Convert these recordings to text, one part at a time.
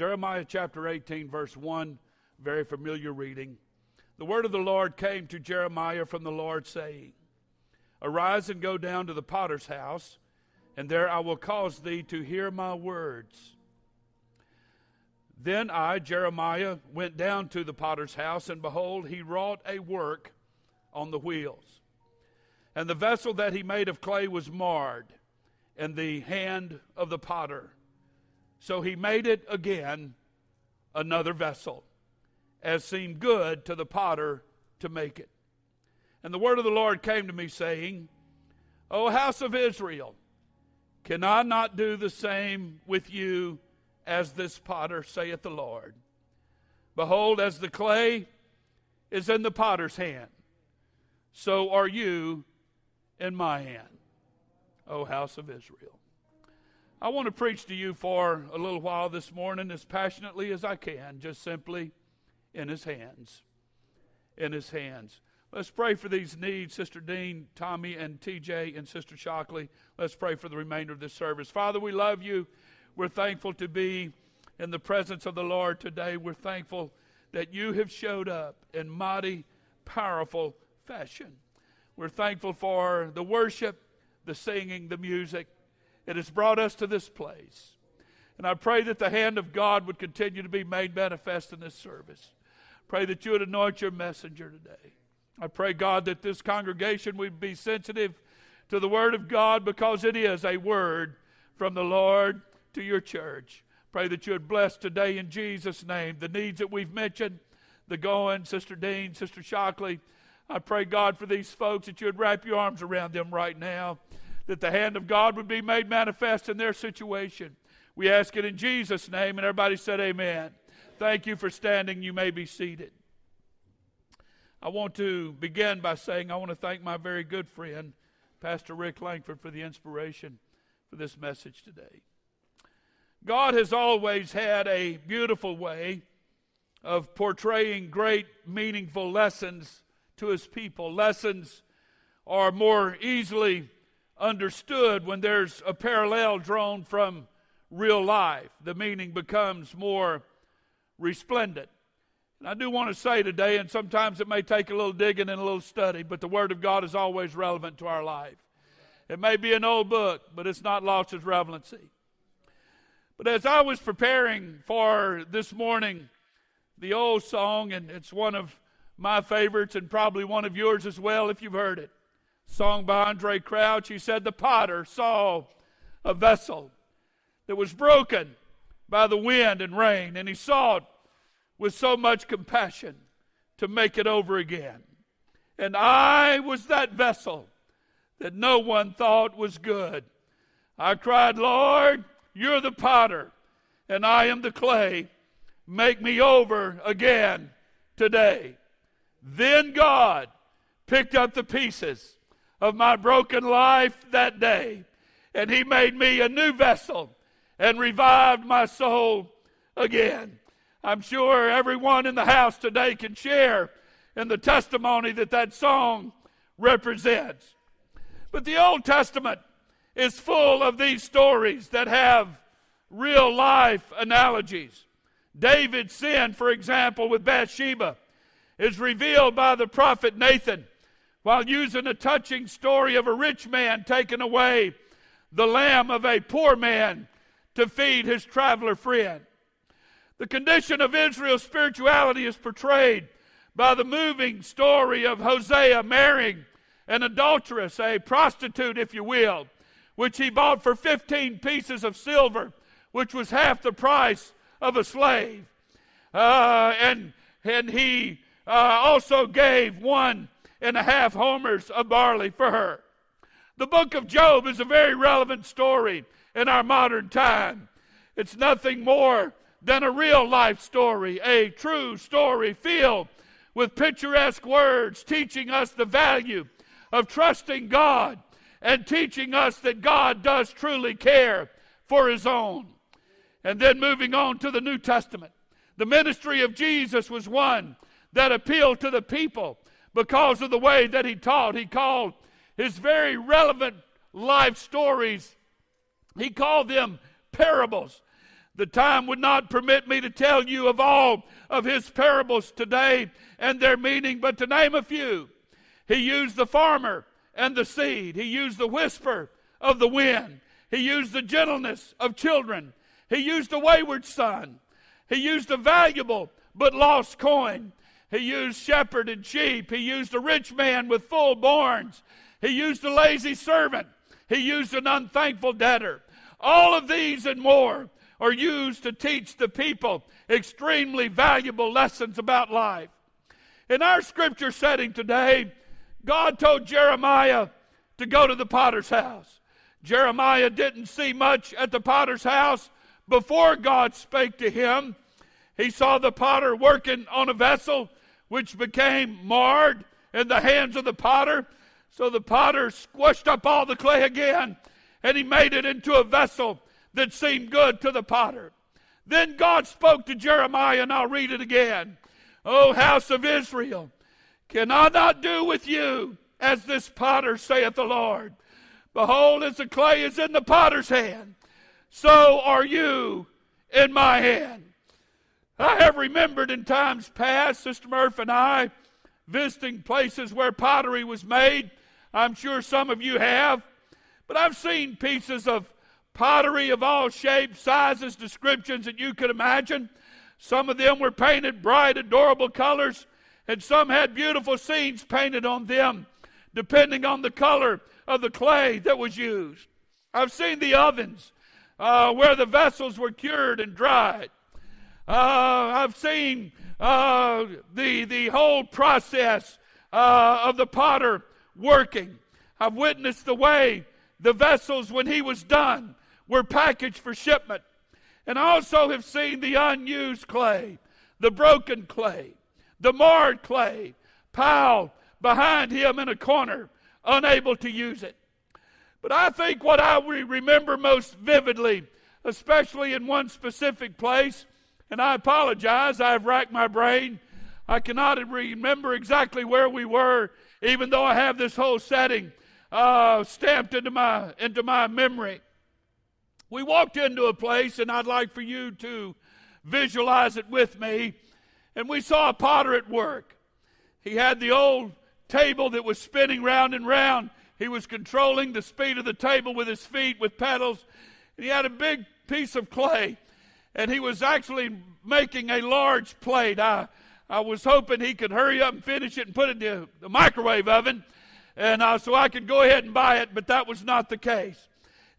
Jeremiah chapter 18, verse 1, very familiar reading. The word of the Lord came to Jeremiah from the Lord, saying, Arise and go down to the potter's house, and there I will cause thee to hear my words. Then I, Jeremiah, went down to the potter's house, and behold, he wrought a work on the wheels. And the vessel that he made of clay was marred in the hand of the potter. So he made it again another vessel, as seemed good to the potter to make it. And the word of the Lord came to me, saying, O house of Israel, can I not do the same with you as this potter, saith the Lord? Behold, as the clay is in the potter's hand, so are you in my hand, O house of Israel. I want to preach to you for a little while this morning as passionately as I can, just simply in His hands. In His hands. Let's pray for these needs, Sister Dean, Tommy, and TJ, and Sister Shockley. Let's pray for the remainder of this service. Father, we love you. We're thankful to be in the presence of the Lord today. We're thankful that you have showed up in mighty, powerful fashion. We're thankful for the worship, the singing, the music. It has brought us to this place. And I pray that the hand of God would continue to be made manifest in this service. Pray that you would anoint your messenger today. I pray, God, that this congregation would be sensitive to the Word of God because it is a word from the Lord to your church. Pray that you would bless today in Jesus' name the needs that we've mentioned, the going, Sister Dean, Sister Shockley. I pray, God, for these folks that you would wrap your arms around them right now that the hand of God would be made manifest in their situation. We ask it in Jesus' name, and everybody said, Amen. Thank you for standing. You may be seated. I want to begin by saying I want to thank my very good friend, Pastor Rick Langford, for the inspiration for this message today. God has always had a beautiful way of portraying great, meaningful lessons to his people. Lessons are more easily understood when there's a parallel drawn from real life. The meaning becomes more resplendent. And I do want to say today, and sometimes it may take a little digging and a little study, but the Word of God is always relevant to our life. It may be an old book, but it's not lost its relevancy. But as I was preparing for this morning, the old song, and it's one of my favorites and probably one of yours as well if you've heard it song by Andre Crouch. He said, The potter saw a vessel that was broken by the wind and rain, and he sought with so much compassion to make it over again. And I was that vessel that no one thought was good. I cried, Lord, you're the potter, and I am the clay. Make me over again today. Then God picked up the pieces of my broken life that day. And He made me a new vessel and revived my soul again. I'm sure everyone in the house today can share in the testimony that that song represents. But the Old Testament is full of these stories that have real life analogies. David's sin, for example, with Bathsheba, is revealed by the prophet Nathan while using a touching story of a rich man taking away the lamb of a poor man to feed his traveler friend. The condition of Israel's spirituality is portrayed by the moving story of Hosea marrying an adulteress, a prostitute, if you will, which he bought for 15 pieces of silver, which was half the price of a slave. Uh, and, and he uh, also gave one and a half homers of barley for her. The book of Job is a very relevant story in our modern time. It's nothing more than a real life story, a true story filled with picturesque words teaching us the value of trusting God and teaching us that God does truly care for his own. And then moving on to the New Testament. The ministry of Jesus was one that appealed to the people because of the way that he taught. He called his very relevant life stories, he called them parables. The time would not permit me to tell you of all of his parables today and their meaning, but to name a few. He used the farmer and the seed. He used the whisper of the wind. He used the gentleness of children. He used a wayward son. He used a valuable but lost coin. He used shepherd and sheep. He used a rich man with full barns. He used a lazy servant. He used an unthankful debtor. All of these and more are used to teach the people extremely valuable lessons about life. In our scripture setting today, God told Jeremiah to go to the potter's house. Jeremiah didn't see much at the potter's house before God spake to him. He saw the potter working on a vessel which became marred in the hands of the potter. So the potter squished up all the clay again and he made it into a vessel that seemed good to the potter. Then God spoke to Jeremiah, and I'll read it again. O house of Israel, can I not do with you as this potter saith the Lord? Behold, as the clay is in the potter's hand, so are you in my hand. I have remembered in times past, Sister Murph and I, visiting places where pottery was made. I'm sure some of you have. But I've seen pieces of pottery of all shapes, sizes, descriptions that you could imagine. Some of them were painted bright, adorable colors, and some had beautiful scenes painted on them, depending on the color of the clay that was used. I've seen the ovens uh, where the vessels were cured and dried. Uh, I've seen uh, the, the whole process uh, of the potter working. I've witnessed the way the vessels, when he was done, were packaged for shipment. And I also have seen the unused clay, the broken clay, the marred clay, piled behind him in a corner, unable to use it. But I think what I remember most vividly, especially in one specific place, and I apologize, I've racked my brain. I cannot remember exactly where we were, even though I have this whole setting uh, stamped into my into my memory. We walked into a place, and I'd like for you to visualize it with me. And we saw a potter at work. He had the old table that was spinning round and round. He was controlling the speed of the table with his feet, with pedals. And he had a big piece of clay, and he was actually making a large plate. I, I was hoping he could hurry up and finish it and put it in the, the microwave oven, and uh, so I could go ahead and buy it, but that was not the case.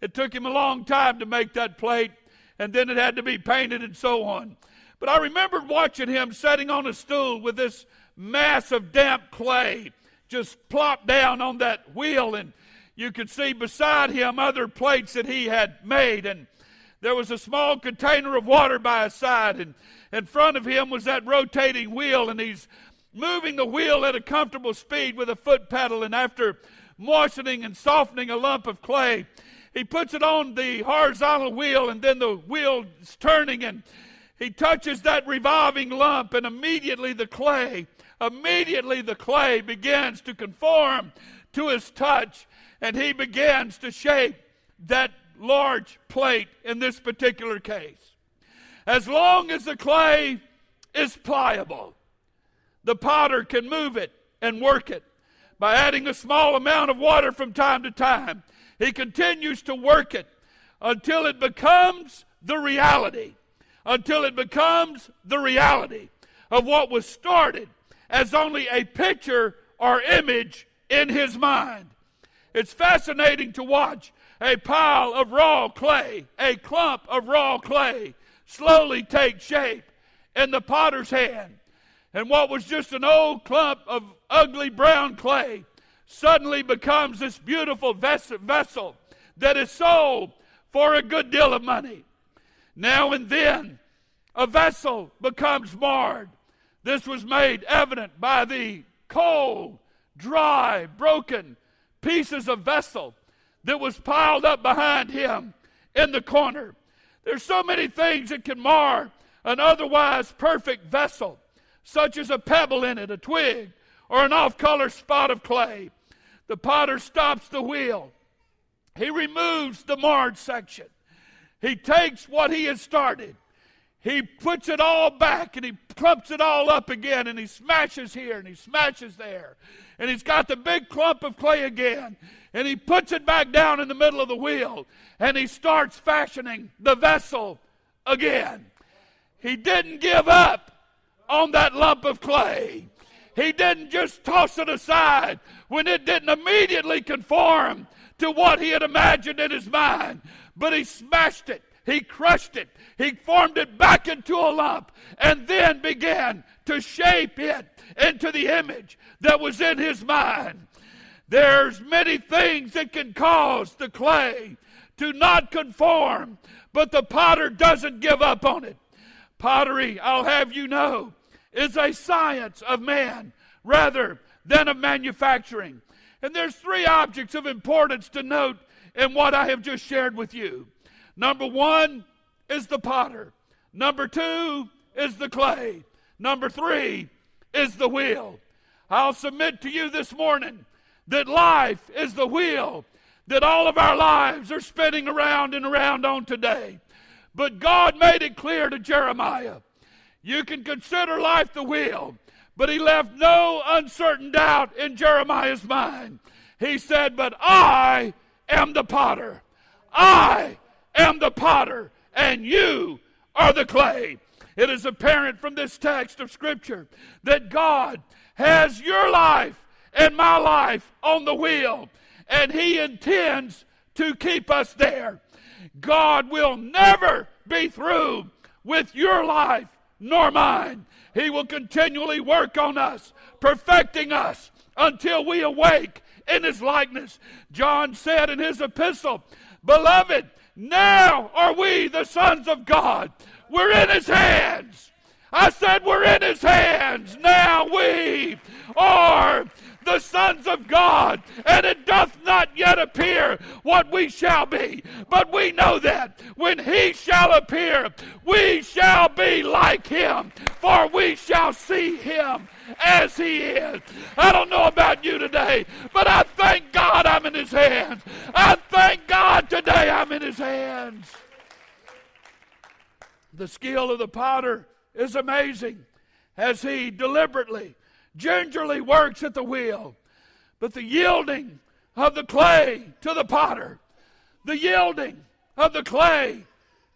It took him a long time to make that plate, and then it had to be painted and so on. But I remembered watching him sitting on a stool with this mass of damp clay just plopped down on that wheel, and you could see beside him other plates that he had made, and there was a small container of water by his side, and in front of him was that rotating wheel, and he's moving the wheel at a comfortable speed with a foot pedal, and after moistening and softening a lump of clay, he puts it on the horizontal wheel, and then the wheel is turning, and he touches that revolving lump, and immediately the clay, immediately the clay begins to conform to his touch, and he begins to shape that large plate in this particular case. As long as the clay is pliable, the potter can move it and work it by adding a small amount of water from time to time. He continues to work it until it becomes the reality, until it becomes the reality of what was started as only a picture or image in his mind. It's fascinating to watch a pile of raw clay, a clump of raw clay, slowly take shape in the potter's hand. And what was just an old clump of ugly brown clay suddenly becomes this beautiful vessel that is sold for a good deal of money. Now and then, a vessel becomes marred. This was made evident by the cold, dry, broken pieces of vessel that was piled up behind him in the corner. There's so many things that can mar an otherwise perfect vessel, such as a pebble in it, a twig, or an off color spot of clay. The potter stops the wheel. He removes the marred section. He takes what he has started, he puts it all back and he clumps it all up again and he smashes here and he smashes there. And he's got the big clump of clay again and he puts it back down in the middle of the wheel and he starts fashioning the vessel again. He didn't give up on that lump of clay. He didn't just toss it aside when it didn't immediately conform to what he had imagined in his mind, but he smashed it he crushed it. He formed it back into a lump and then began to shape it into the image that was in his mind. There's many things that can cause the clay to not conform, but the potter doesn't give up on it. Pottery, I'll have you know, is a science of man rather than of manufacturing. And there's three objects of importance to note in what I have just shared with you. Number one is the potter. Number two is the clay. Number three is the wheel. I'll submit to you this morning that life is the wheel that all of our lives are spinning around and around on today. But God made it clear to Jeremiah you can consider life the wheel, but he left no uncertain doubt in Jeremiah's mind. He said, But I am the potter. I am the potter, and you are the clay. It is apparent from this text of Scripture that God has your life and my life on the wheel, and He intends to keep us there. God will never be through with your life nor mine. He will continually work on us, perfecting us until we awake in His likeness. John said in his epistle, Beloved, now are we the sons of God. We're in his hands. I said, We're in his hands. Now we are the sons of God, and it doth not yet appear what we shall be. But we know that when he shall appear, we shall be like him, for we shall see him as he is. I don't know about you today, but I thank God I'm in his hands. I thank God today I'm in his hands. The skill of the potter is amazing as he deliberately, gingerly works at the wheel. But the yielding of the clay to the potter, the yielding of the clay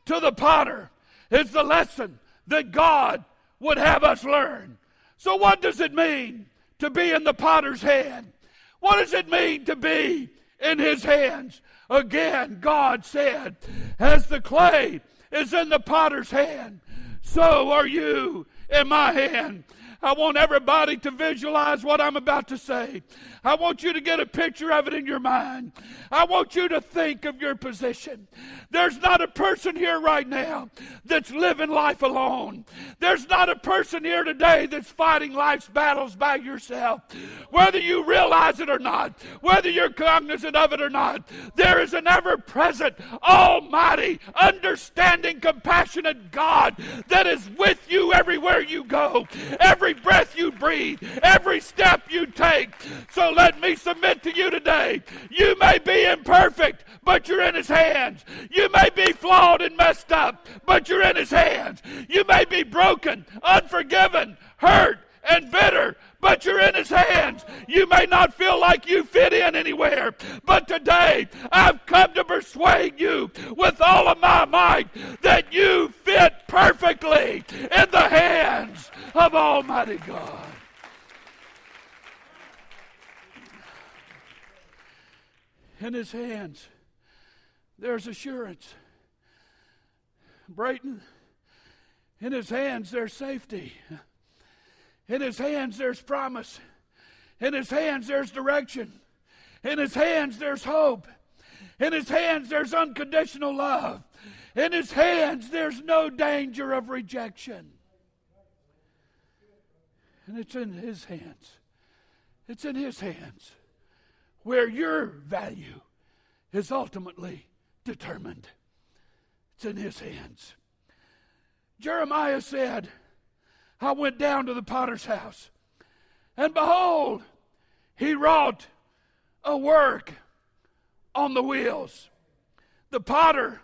to the potter is the lesson that God would have us learn. So, what does it mean to be in the potter's hand? What does it mean to be in his hands? Again, God said, As the clay is in the potter's hand, so are you in my hand. I want everybody to visualize what I'm about to say. I want you to get a picture of it in your mind. I want you to think of your position. There's not a person here right now that's living life alone. There's not a person here today that's fighting life's battles by yourself. Whether you realize it or not, whether you're cognizant of it or not, there is an ever present, almighty, understanding, compassionate God that is with you everywhere you go. Every breath you breathe, every step you take. So let me submit to you today. You may be imperfect, but you're in His hands. You may be flawed and messed up, but you're in His hands. You may be broken, unforgiven, hurt, and bitter, but you're in His hands. You may not feel like you fit in anywhere, but today I've come to persuade you with all of my might that you fit perfectly in the hands of Almighty God. In his hands, there's assurance. Brayton, in his hands, there's safety. In his hands, there's promise. In his hands, there's direction. In his hands, there's hope. In his hands, there's unconditional love. In his hands, there's no danger of rejection. And it's in his hands. It's in his hands where your value is ultimately determined. It's in his hands. Jeremiah said, I went down to the potter's house, and behold, he wrought a work on the wheels. The potter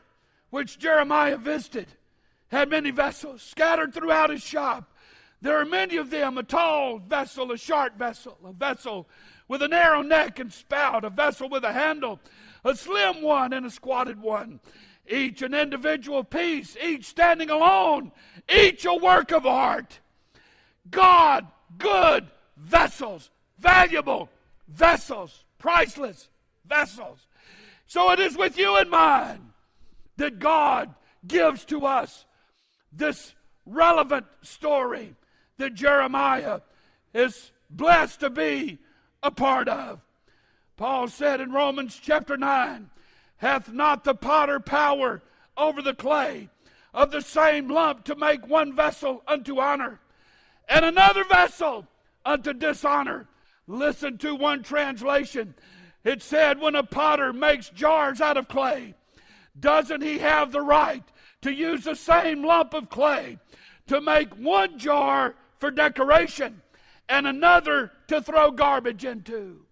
which Jeremiah visited had many vessels scattered throughout his shop. There are many of them a tall vessel, a short vessel, a vessel with a narrow neck and spout, a vessel with a handle, a slim one and a squatted one, each an individual piece, each standing alone, each a work of art. God, good vessels, valuable vessels, priceless vessels. So it is with you in mind that God gives to us this relevant story that Jeremiah is blessed to be a part of. Paul said in Romans chapter 9, Hath not the potter power over the clay of the same lump to make one vessel unto honor and another vessel unto dishonor? Listen to one translation. It said, When a potter makes jars out of clay, doesn't he have the right to use the same lump of clay to make one jar for decoration and another to throw garbage into?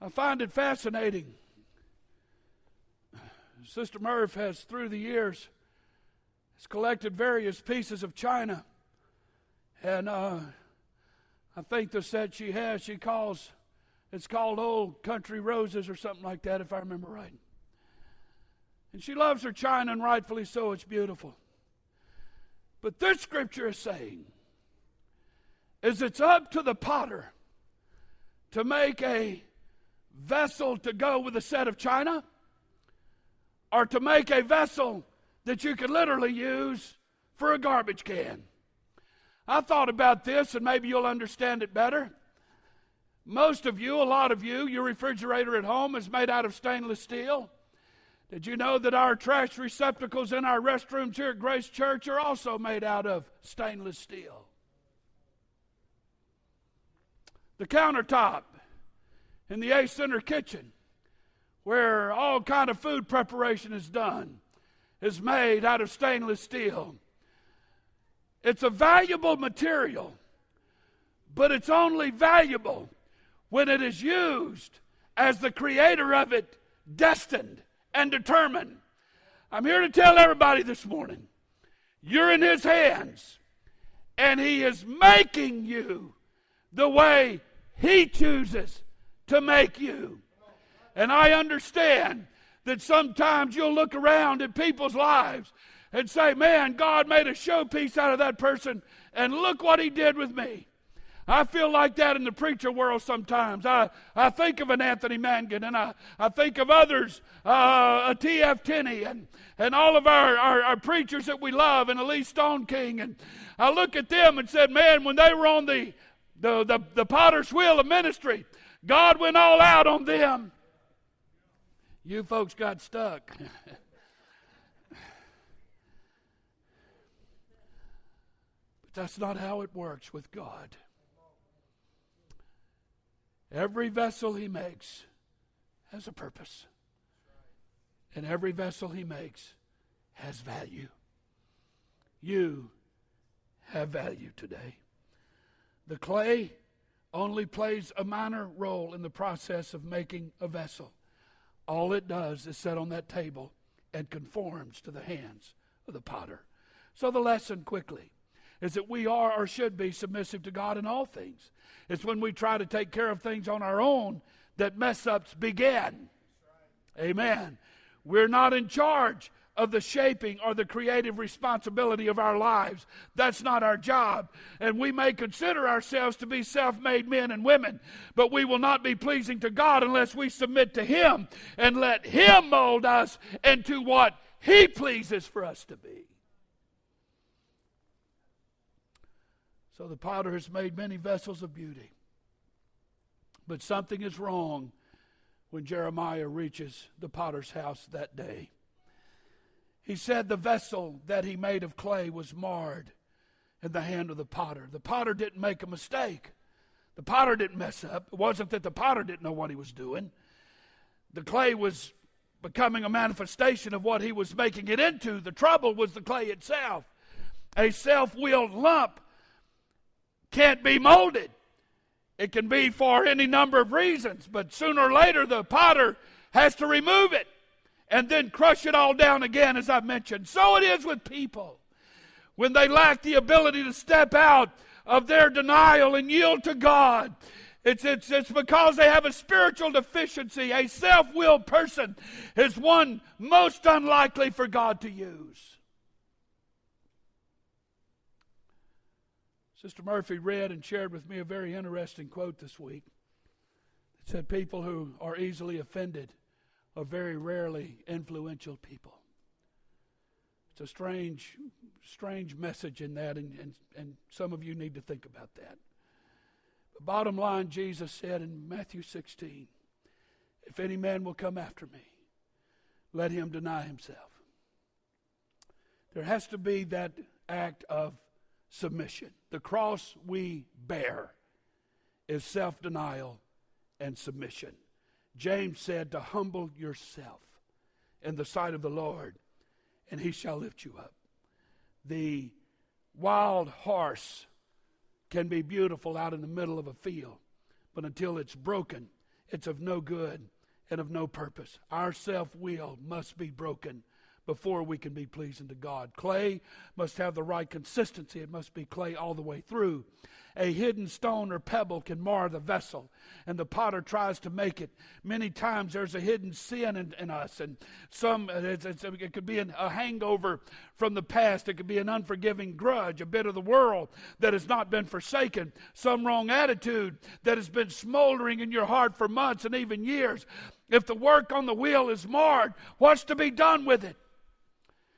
I find it fascinating. Sister Murph has, through the years, has collected various pieces of china, and uh, I think the set she has, she calls it's called Old Country Roses or something like that, if I remember right. And she loves her china, and rightfully so. It's beautiful. But this scripture is saying is it's up to the potter to make a vessel to go with a set of china or to make a vessel that you could literally use for a garbage can. I thought about this and maybe you'll understand it better. Most of you, a lot of you, your refrigerator at home is made out of stainless steel. Did you know that our trash receptacles in our restrooms here at Grace Church are also made out of stainless steel? The countertop in the A Center kitchen, where all kind of food preparation is done, is made out of stainless steel. It's a valuable material, but it's only valuable when it is used as the creator of it destined and determined. I'm here to tell everybody this morning you're in His hands, and He is making you the way He chooses to make you. And I understand that sometimes you'll look around at people's lives and say, Man, God made a showpiece out of that person, and look what he did with me. I feel like that in the preacher world sometimes. I, I think of an Anthony Mangun and I, I think of others, uh, a T.F. Tenney and, and all of our, our, our, preachers that we love and Lee Stoneking. And I look at them and said, man, when they were on the, the, the, the potter's wheel of ministry, God went all out on them. You folks got stuck. But that's not how it works with God. Every vessel he makes has a purpose. And every vessel he makes has value. You have value today. The clay only plays a minor role in the process of making a vessel. All it does is set on that table and conforms to the hands of the potter. So, the lesson quickly is that we are or should be submissive to God in all things. It's when we try to take care of things on our own that mess ups begin. Amen. We're not in charge of the shaping or the creative responsibility of our lives. That's not our job. And we may consider ourselves to be self made men and women, but we will not be pleasing to God unless we submit to Him and let Him mold us into what He pleases for us to be. So the potter has made many vessels of beauty. But something is wrong when Jeremiah reaches the potter's house that day. He said the vessel that he made of clay was marred in the hand of the potter. The potter didn't make a mistake. The potter didn't mess up. It wasn't that the potter didn't know what he was doing. The clay was becoming a manifestation of what he was making it into. The trouble was the clay itself. A self willed lump can't be molded. It can be for any number of reasons, but sooner or later the potter has to remove it. And then crush it all down again, as I've mentioned. So it is with people. When they lack the ability to step out of their denial and yield to God, it's, it's, it's because they have a spiritual deficiency. A self willed person is one most unlikely for God to use. Sister Murphy read and shared with me a very interesting quote this week. It said, People who are easily offended are very rarely influential people. It's a strange, strange message in that, and, and, and some of you need to think about that. But bottom line, Jesus said in Matthew 16, If any man will come after me, let him deny himself. There has to be that act of submission. The cross we bear is self denial and submission. James said to humble yourself in the sight of the Lord, and he shall lift you up. The wild horse can be beautiful out in the middle of a field, but until it's broken, it's of no good and of no purpose. Our self will must be broken before we can be pleasing to God. Clay must have the right consistency, it must be clay all the way through. A hidden stone or pebble can mar the vessel, and the potter tries to make it. Many times there's a hidden sin in, in us, and some it's, it's, it could be an, a hangover from the past. It could be an unforgiving grudge, a bit of the world that has not been forsaken, some wrong attitude that has been smoldering in your heart for months and even years. If the work on the wheel is marred, what's to be done with it?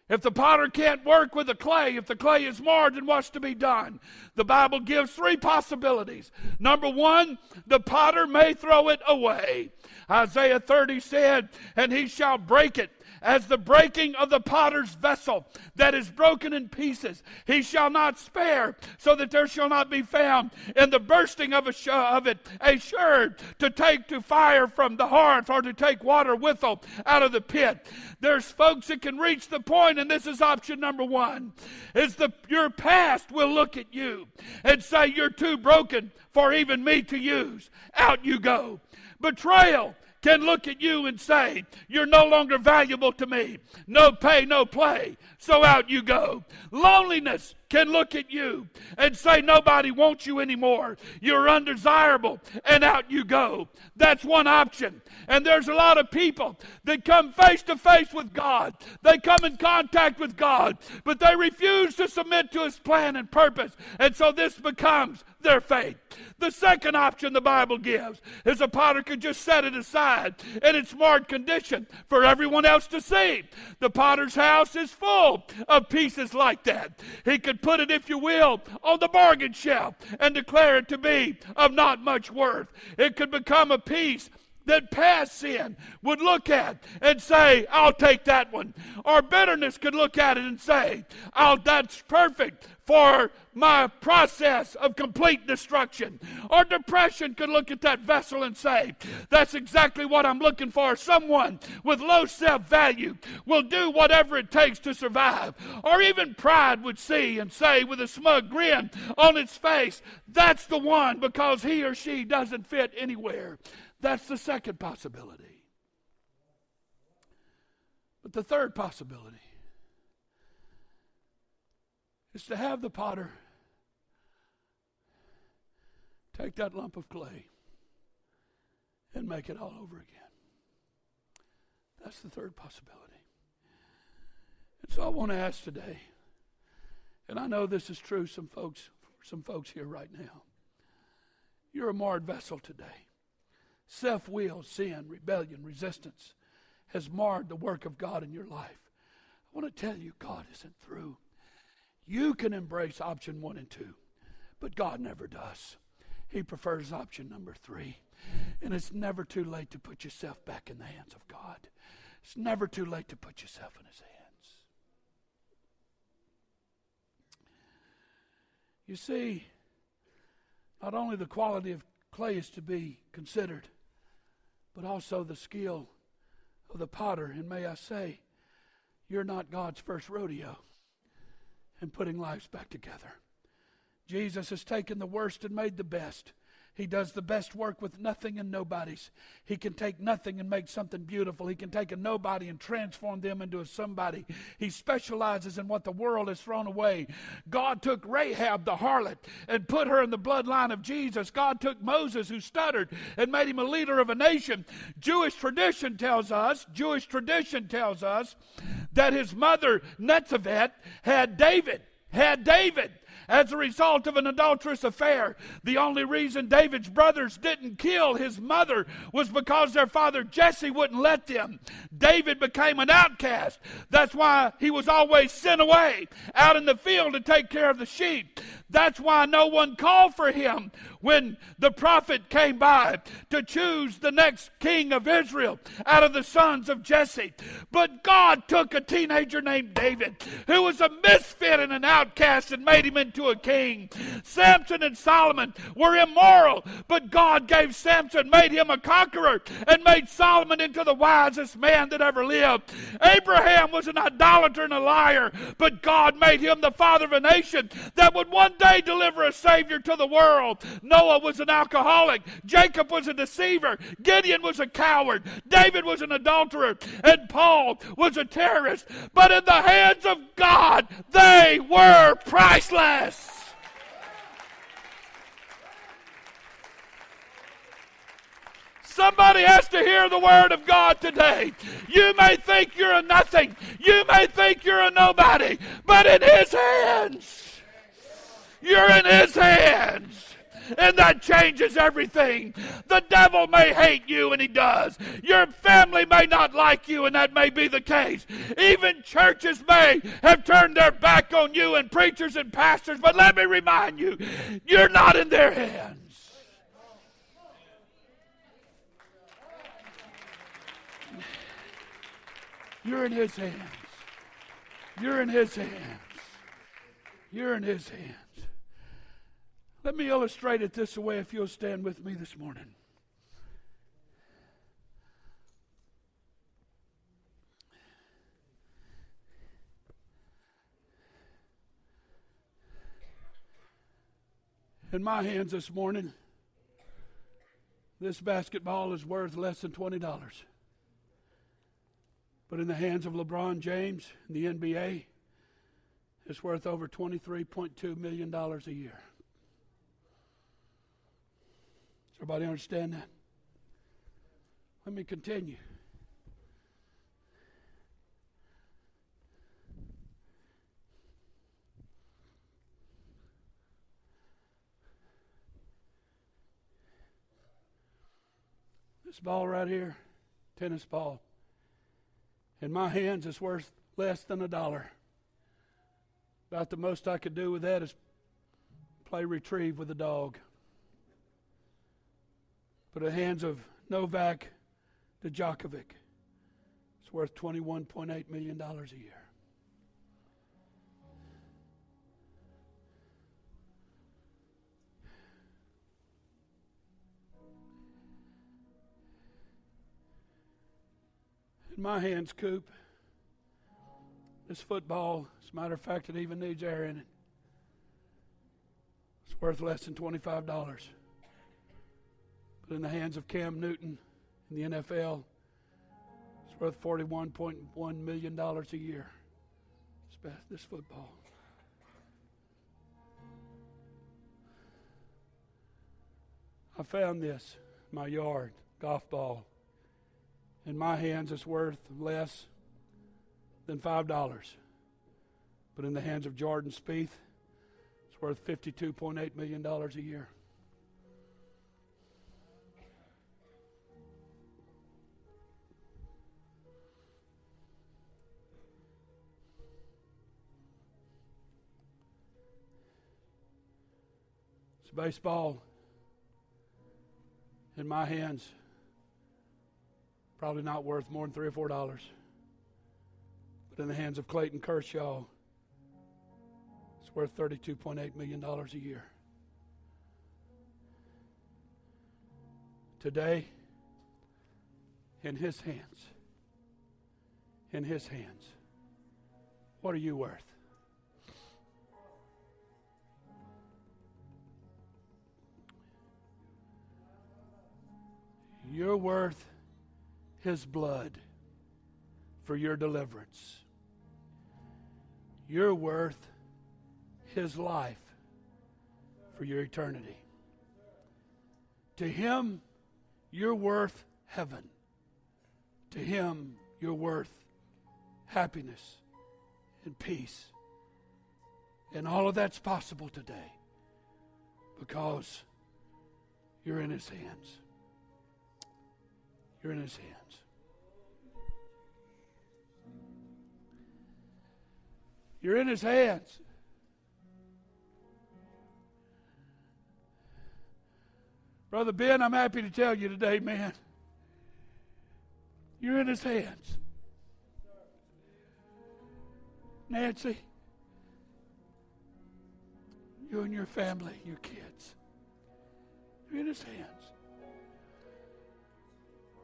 If the potter can't work with the clay, if the clay is marred, then what's to be done? The Bible gives three possibilities. Number one, the potter may throw it away. Isaiah 30 said, And he shall break it as the breaking of the potter's vessel that is broken in pieces. He shall not spare, so that there shall not be found in the bursting of, sh- of it a sherd to take to fire from the hearth or to take water withal out of the pit. There's folks that can reach the point, and this is option number one, is the your past will look at you and say you're too broken for even me to use. Out you go. Betrayal can look at you and say, You're no longer valuable to me. No pay, no play. So out you go. Loneliness can look at you and say, Nobody wants you anymore. You're undesirable. And out you go. That's one option. And there's a lot of people that come face to face with God. They come in contact with God, but they refuse to submit to His plan and purpose. And so this becomes their faith. The second option the Bible gives is a potter could just set it aside in its marred condition for everyone else to see. The potter's house is full of pieces like that. He could put it, if you will, on the bargain shelf and declare it to be of not much worth. It could become a piece that past sin would look at and say, I'll take that one. Or bitterness could look at it and say, Oh, that's perfect for my process of complete destruction. Or depression could look at that vessel and say, That's exactly what I'm looking for. Someone with low self value will do whatever it takes to survive. Or even pride would see and say with a smug grin on its face, That's the one because he or she doesn't fit anywhere. That's the second possibility. But the third possibility is to have the potter take that lump of clay and make it all over again. That's the third possibility. And so I want to ask today, and I know this is true some folks some folks here right now. You're a marred vessel today. Self will, sin, rebellion, resistance has marred the work of God in your life. I want to tell you, God isn't through. You can embrace option one and two, but God never does. He prefers option number three. And it's never too late to put yourself back in the hands of God. It's never too late to put yourself in His hands. You see, not only the quality of clay is to be considered, but also the skill of the potter. And may I say, you're not God's first rodeo in putting lives back together. Jesus has taken the worst and made the best. He does the best work with nothing and nobodies. He can take nothing and make something beautiful. He can take a nobody and transform them into a somebody. He specializes in what the world has thrown away. God took Rahab the harlot and put her in the bloodline of Jesus. God took Moses who stuttered and made him a leader of a nation. Jewish tradition tells us, Jewish tradition tells us that his mother Netzaveh had David, had David as a result of an adulterous affair. The only reason David's brothers didn't kill his mother was because their father Jesse wouldn't let them. David became an outcast. That's why he was always sent away out in the field to take care of the sheep. That's why no one called for him when the prophet came by to choose the next king of Israel out of the sons of Jesse. But God took a teenager named David, who was a misfit and an outcast, and made him into a king. Samson and Solomon were immoral, but God gave Samson, made him a conqueror, and made Solomon into the wisest man that ever lived. Abraham was an idolater and a liar, but God made him the father of a nation that would one day deliver a Savior to the world. Noah was an alcoholic. Jacob was a deceiver. Gideon was a coward. David was an adulterer. And Paul was a terrorist. But in the hands of God, they were priceless. Somebody has to hear the word of God today. You may think you're a nothing. You may think you're a nobody. But in His hands, you're in His hands and that changes everything. The devil may hate you, and he does. Your family may not like you, and that may be the case. Even churches may have turned their back on you, and preachers and pastors, but let me remind you, you're not in their hands. You're in his hands. You're in his hands. You're in his hands. Let me illustrate it this way if you'll stand with me this morning. In my hands this morning, this basketball is worth less than $20. But in the hands of LeBron James and the NBA, it's worth over $23.2 million a year. Everybody understand that? Let me continue. This ball right here, tennis ball, in my hands is worth less than a dollar. About the most I could do with that is play retrieve with a dog the hands of Novak Djokovic, it's worth $21.8 million a year. In my hands, Coop, this football, as a matter of fact, it even needs air in it. It's worth less than $25 but in the hands of Cam Newton in the NFL, it's worth $41.1 million a year. This football. I found this my yard, golf ball. In my hands, it's worth less than $5. But in the hands of Jordan Spieth, it's worth $52.8 million a year. Baseball in my hands probably not worth more than three or four dollars. But in the hands of Clayton Kershaw, it's worth $32.8 million a year. Today, in his hands, in his hands, what are you worth? You're worth his blood for your deliverance. You're worth his life for your eternity. To him, you're worth heaven. To him, you're worth happiness and peace. And all of that's possible today because you're in his hands. You're in his hands. You're in his hands. Brother Ben, I'm happy to tell you today, man, you're in his hands. Nancy, you and your family, your kids, you're in his hands.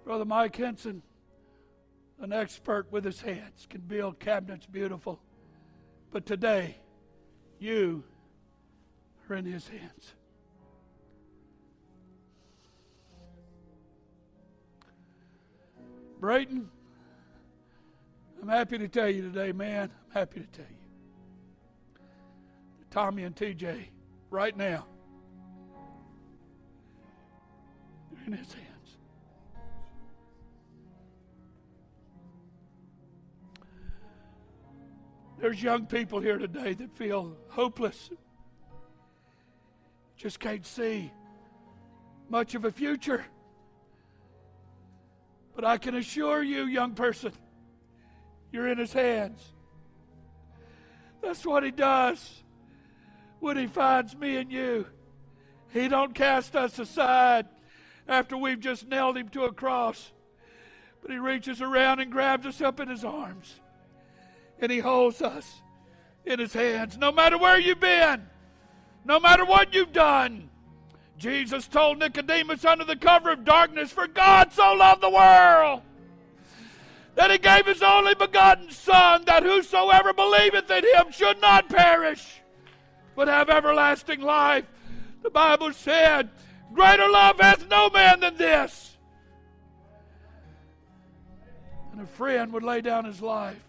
Brother Mike Henson, an expert with his hands, can build cabinets beautiful. But today, you are in his hands. Brayton, I'm happy to tell you today, man. I'm happy to tell you. Tommy and TJ, right now, in his hands. There's young people here today that feel hopeless, just can't see much of a future. But I can assure you, young person, you're in his hands. That's what he does when he finds me and you. He don't cast us aside after we've just nailed him to a cross. But he reaches around and grabs us up in his arms. And he holds us in his hands. No matter where you've been, no matter what you've done, Jesus told Nicodemus under the cover of darkness, For God so loved the world that he gave his only begotten Son, that whosoever believeth in him should not perish, but have everlasting life. The Bible said, Greater love hath no man than this. And a friend would lay down his life.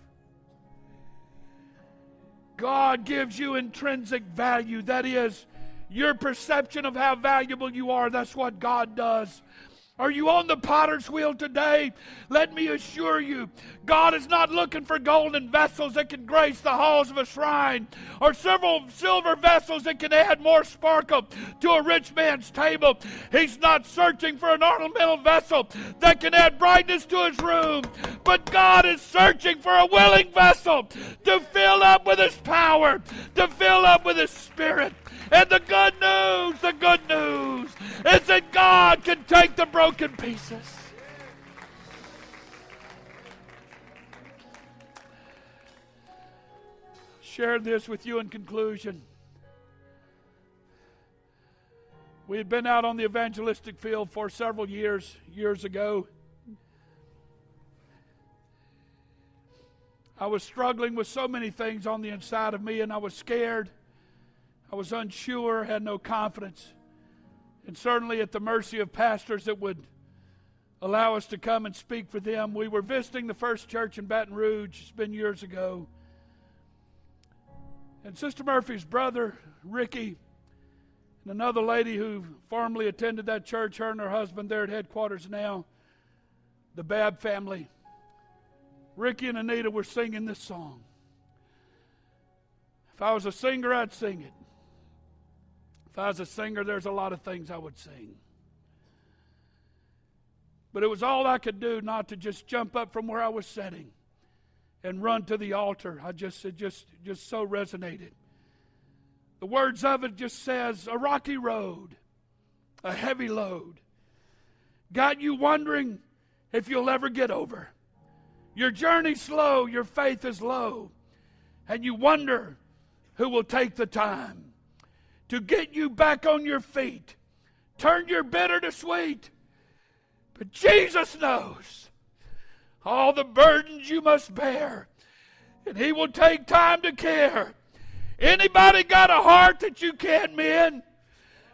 God gives you intrinsic value. That is, your perception of how valuable you are. That's what God does. Are you on the potter's wheel today? Let me assure you, God is not looking for golden vessels that can grace the halls of a shrine or several silver vessels that can add more sparkle to a rich man's table. He's not searching for an ornamental vessel that can add brightness to his room, but God is searching for a willing vessel to fill up with his power, to fill up with his spirit. And the good news, the good news is that God can take the broken pieces. Share this with you in conclusion. We had been out on the evangelistic field for several years, years ago. I was struggling with so many things on the inside of me, and I was scared. I was unsure, had no confidence, and certainly at the mercy of pastors that would allow us to come and speak for them. We were visiting the first church in Baton Rouge, it's been years ago. And Sister Murphy's brother, Ricky, and another lady who formerly attended that church, her and her husband there at headquarters now, the Babb family. Ricky and Anita were singing this song. If I was a singer, I'd sing it. If I was a singer, there's a lot of things I would sing. But it was all I could do not to just jump up from where I was sitting and run to the altar. I just it just just so resonated. The words of it just says a rocky road, a heavy load. Got you wondering if you'll ever get over. Your journey's slow, your faith is low, and you wonder who will take the time to get you back on your feet. Turn your bitter to sweet. But Jesus knows all the burdens you must bear, and He will take time to care. Anybody got a heart that you can't mend?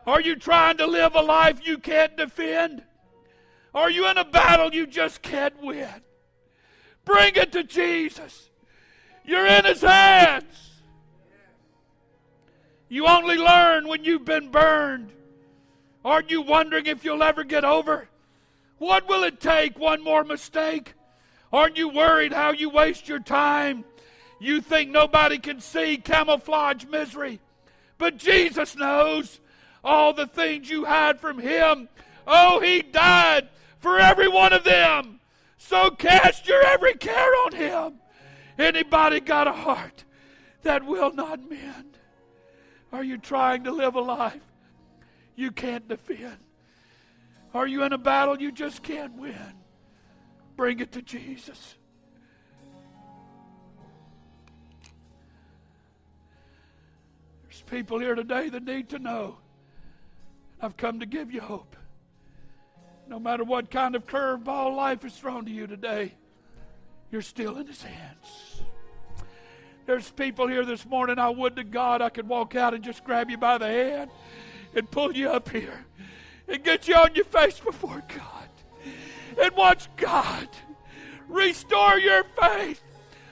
Are you trying to live a life you can't defend? Are you in a battle you just can't win? Bring it to Jesus. You're in His hands. You only learn when you've been burned. Aren't you wondering if you'll ever get over? What will it take? One more mistake? Aren't you worried how you waste your time? You think nobody can see camouflage misery. But Jesus knows all the things you hide from Him. Oh, He died for every one of them. So cast your every care on Him. Anybody got a heart that will not mend? Are you trying to live a life you can't defend? Are you in a battle you just can't win? Bring it to Jesus. There's people here today that need to know. I've come to give you hope. No matter what kind of curveball life is thrown to you today, you're still in His hands. There's people here this morning, I would to God I could walk out and just grab you by the hand and pull you up here and get you on your face before God and watch God restore your faith.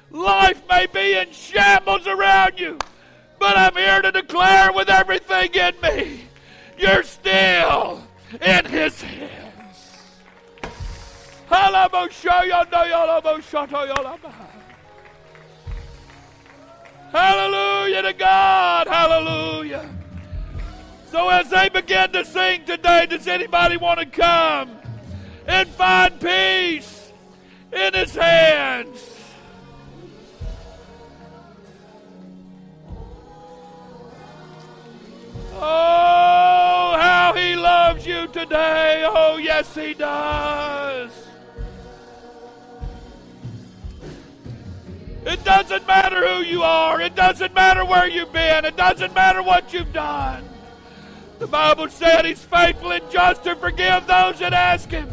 Life may be in shambles around you, but I'm here to declare with everything in me, you're still in His hands. Hallelujah to God. Hallelujah. So as they begin to sing today, does anybody want to come and find peace in his hands? Oh, how he loves you today. Oh, yes, he does. It doesn't matter who you are. It doesn't matter where you've been. It doesn't matter what you've done. The Bible said He's faithful and just to forgive those that ask Him.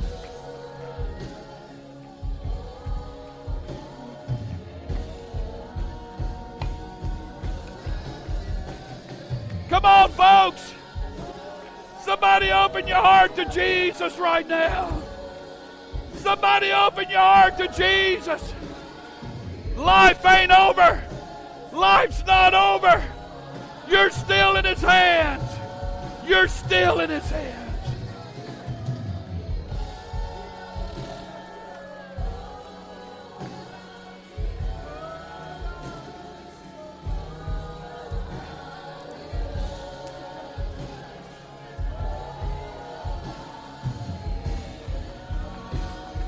Come on, folks. Somebody open your heart to Jesus right now. Somebody open your heart to Jesus. Life ain't over. Life's not over. You're still in His hands. You're still in His hands.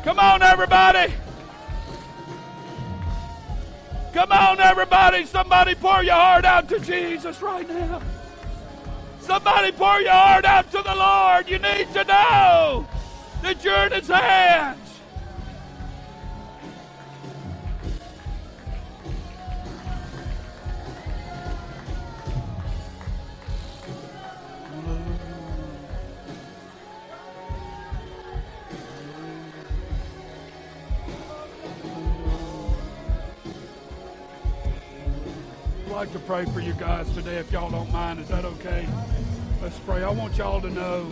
Come on, everybody. Come on, everybody. Somebody pour your heart out to Jesus right now. Somebody pour your heart out to the Lord. You need to know that you're in His hands. Pray for you guys today if y'all don't mind. Is that okay? Let's pray. I want y'all to know